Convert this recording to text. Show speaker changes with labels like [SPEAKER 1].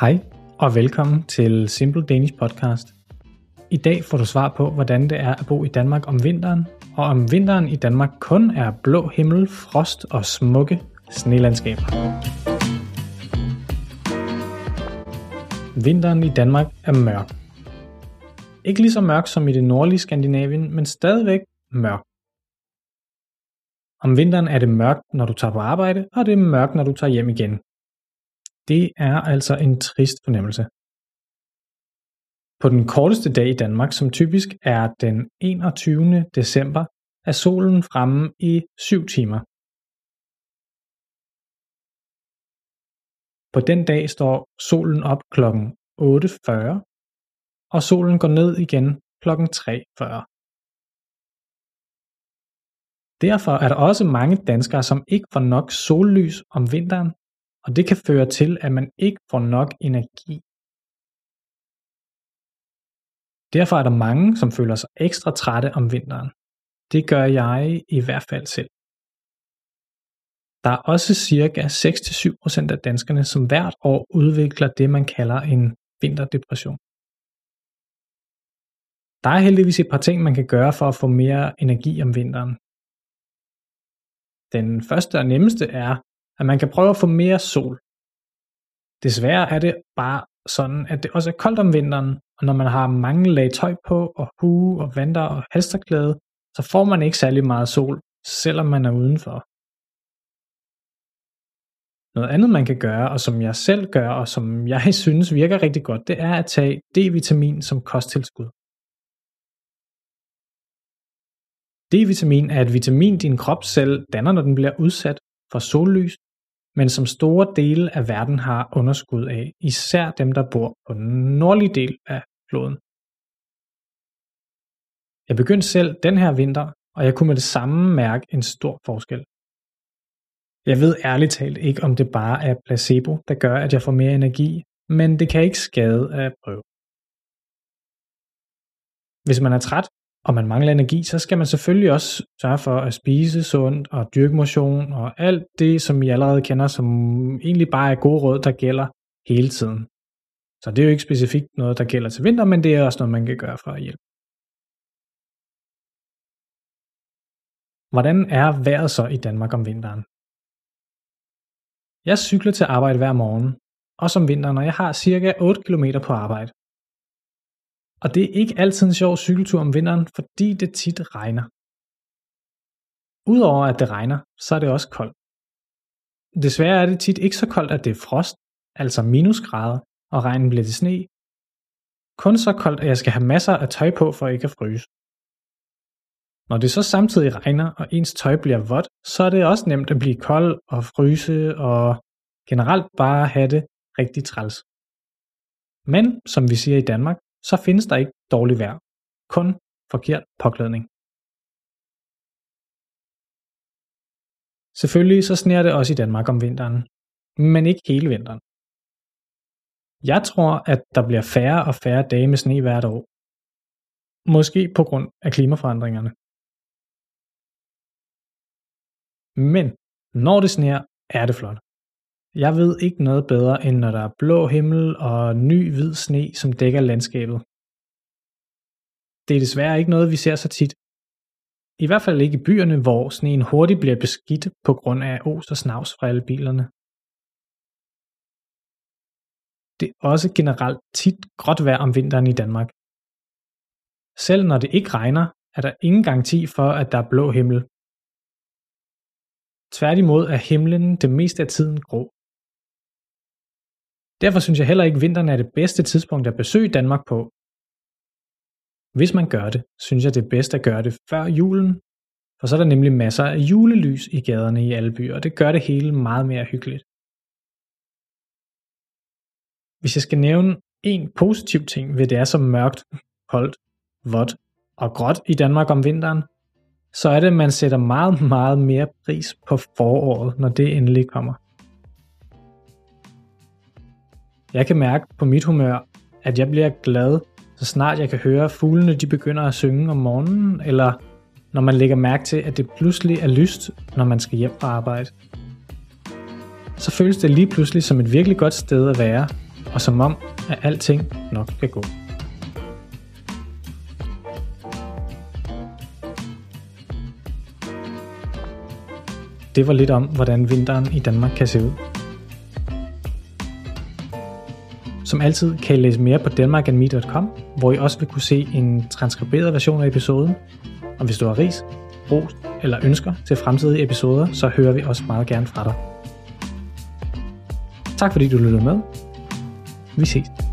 [SPEAKER 1] Hej og velkommen til Simple Danish Podcast. I dag får du svar på, hvordan det er at bo i Danmark om vinteren, og om vinteren i Danmark kun er blå himmel, frost og smukke snelandskaber. Vinteren i Danmark er mørk. Ikke lige så mørk som i det nordlige Skandinavien, men stadigvæk mørk. Om vinteren er det mørkt, når du tager på arbejde, og det er mørkt, når du tager hjem igen. Det er altså en trist fornemmelse. På den korteste dag i Danmark, som typisk er den 21. december, er solen fremme i 7 timer. På den dag står solen op kl. 8.40, og solen går ned igen kl. 3.40. Derfor er der også mange danskere, som ikke får nok sollys om vinteren, og det kan føre til, at man ikke får nok energi. Derfor er der mange, som føler sig ekstra trætte om vinteren. Det gør jeg i hvert fald selv. Der er også ca. 6-7% af danskerne, som hvert år udvikler det, man kalder en vinterdepression. Der er heldigvis et par ting, man kan gøre for at få mere energi om vinteren. Den første og nemmeste er, at man kan prøve at få mere sol. Desværre er det bare sådan, at det også er koldt om vinteren, og når man har mange lag tøj på, og hue og vanter og halsterklæde, så får man ikke særlig meget sol, selvom man er udenfor. Noget andet, man kan gøre, og som jeg selv gør, og som jeg synes virker rigtig godt, det er at tage D-vitamin som kosttilskud. D-vitamin er et vitamin, din krop selv danner, når den bliver udsat for sollys, men som store dele af verden har underskud af, især dem, der bor på den nordlige del af kloden. Jeg begyndte selv den her vinter, og jeg kunne med det samme mærke en stor forskel. Jeg ved ærligt talt ikke, om det bare er placebo, der gør, at jeg får mere energi, men det kan ikke skade at prøve. Hvis man er træt, og man mangler energi, så skal man selvfølgelig også sørge for at spise sundt og dyrke motion og alt det, som I allerede kender, som egentlig bare er gode råd, der gælder hele tiden. Så det er jo ikke specifikt noget, der gælder til vinter, men det er også noget, man kan gøre for at hjælpe. Hvordan er vejret så i Danmark om vinteren? Jeg cykler til arbejde hver morgen, også om vinteren, og jeg har cirka 8 km på arbejde. Og det er ikke altid en sjov cykeltur om vinteren, fordi det tit regner. Udover at det regner, så er det også koldt. Desværre er det tit ikke så koldt, at det er frost, altså minusgrader, og regnen bliver til sne. Kun så koldt, at jeg skal have masser af tøj på, for ikke at fryse. Når det så samtidig regner, og ens tøj bliver vådt, så er det også nemt at blive kold og fryse og generelt bare have det rigtig træls. Men, som vi siger i Danmark, så findes der ikke dårligt vejr, kun forkert påklædning. Selvfølgelig så sneer det også i Danmark om vinteren, men ikke hele vinteren. Jeg tror, at der bliver færre og færre dage med sne hvert år. Måske på grund af klimaforandringerne. Men når det sneer, er det flot. Jeg ved ikke noget bedre, end når der er blå himmel og ny hvid sne, som dækker landskabet. Det er desværre ikke noget, vi ser så tit. I hvert fald ikke i byerne, hvor sneen hurtigt bliver beskidt på grund af os og snavs fra alle bilerne. Det er også generelt tit gråt vejr om vinteren i Danmark. Selv når det ikke regner, er der ingen garanti for, at der er blå himmel. Tværtimod er himlen det meste af tiden grå. Derfor synes jeg heller ikke, at vinteren er det bedste tidspunkt at besøge Danmark på. Hvis man gør det, synes jeg det er bedst at gøre det før julen, for så er der nemlig masser af julelys i gaderne i alle byer, og det gør det hele meget mere hyggeligt. Hvis jeg skal nævne en positiv ting ved det er så mørkt, koldt, vådt og gråt i Danmark om vinteren, så er det, at man sætter meget, meget mere pris på foråret, når det endelig kommer. Jeg kan mærke på mit humør, at jeg bliver glad, så snart jeg kan høre fuglene de begynder at synge om morgenen, eller når man lægger mærke til, at det pludselig er lyst, når man skal hjem fra arbejde. Så føles det lige pludselig som et virkelig godt sted at være, og som om, at alting nok skal gå. Det var lidt om, hvordan vinteren i Danmark kan se ud. Som altid kan I læse mere på danmarkandme.com, hvor I også vil kunne se en transkriberet version af episoden. Og hvis du har ris, ros eller ønsker til fremtidige episoder, så hører vi også meget gerne fra dig. Tak fordi du lyttede med. Vi ses.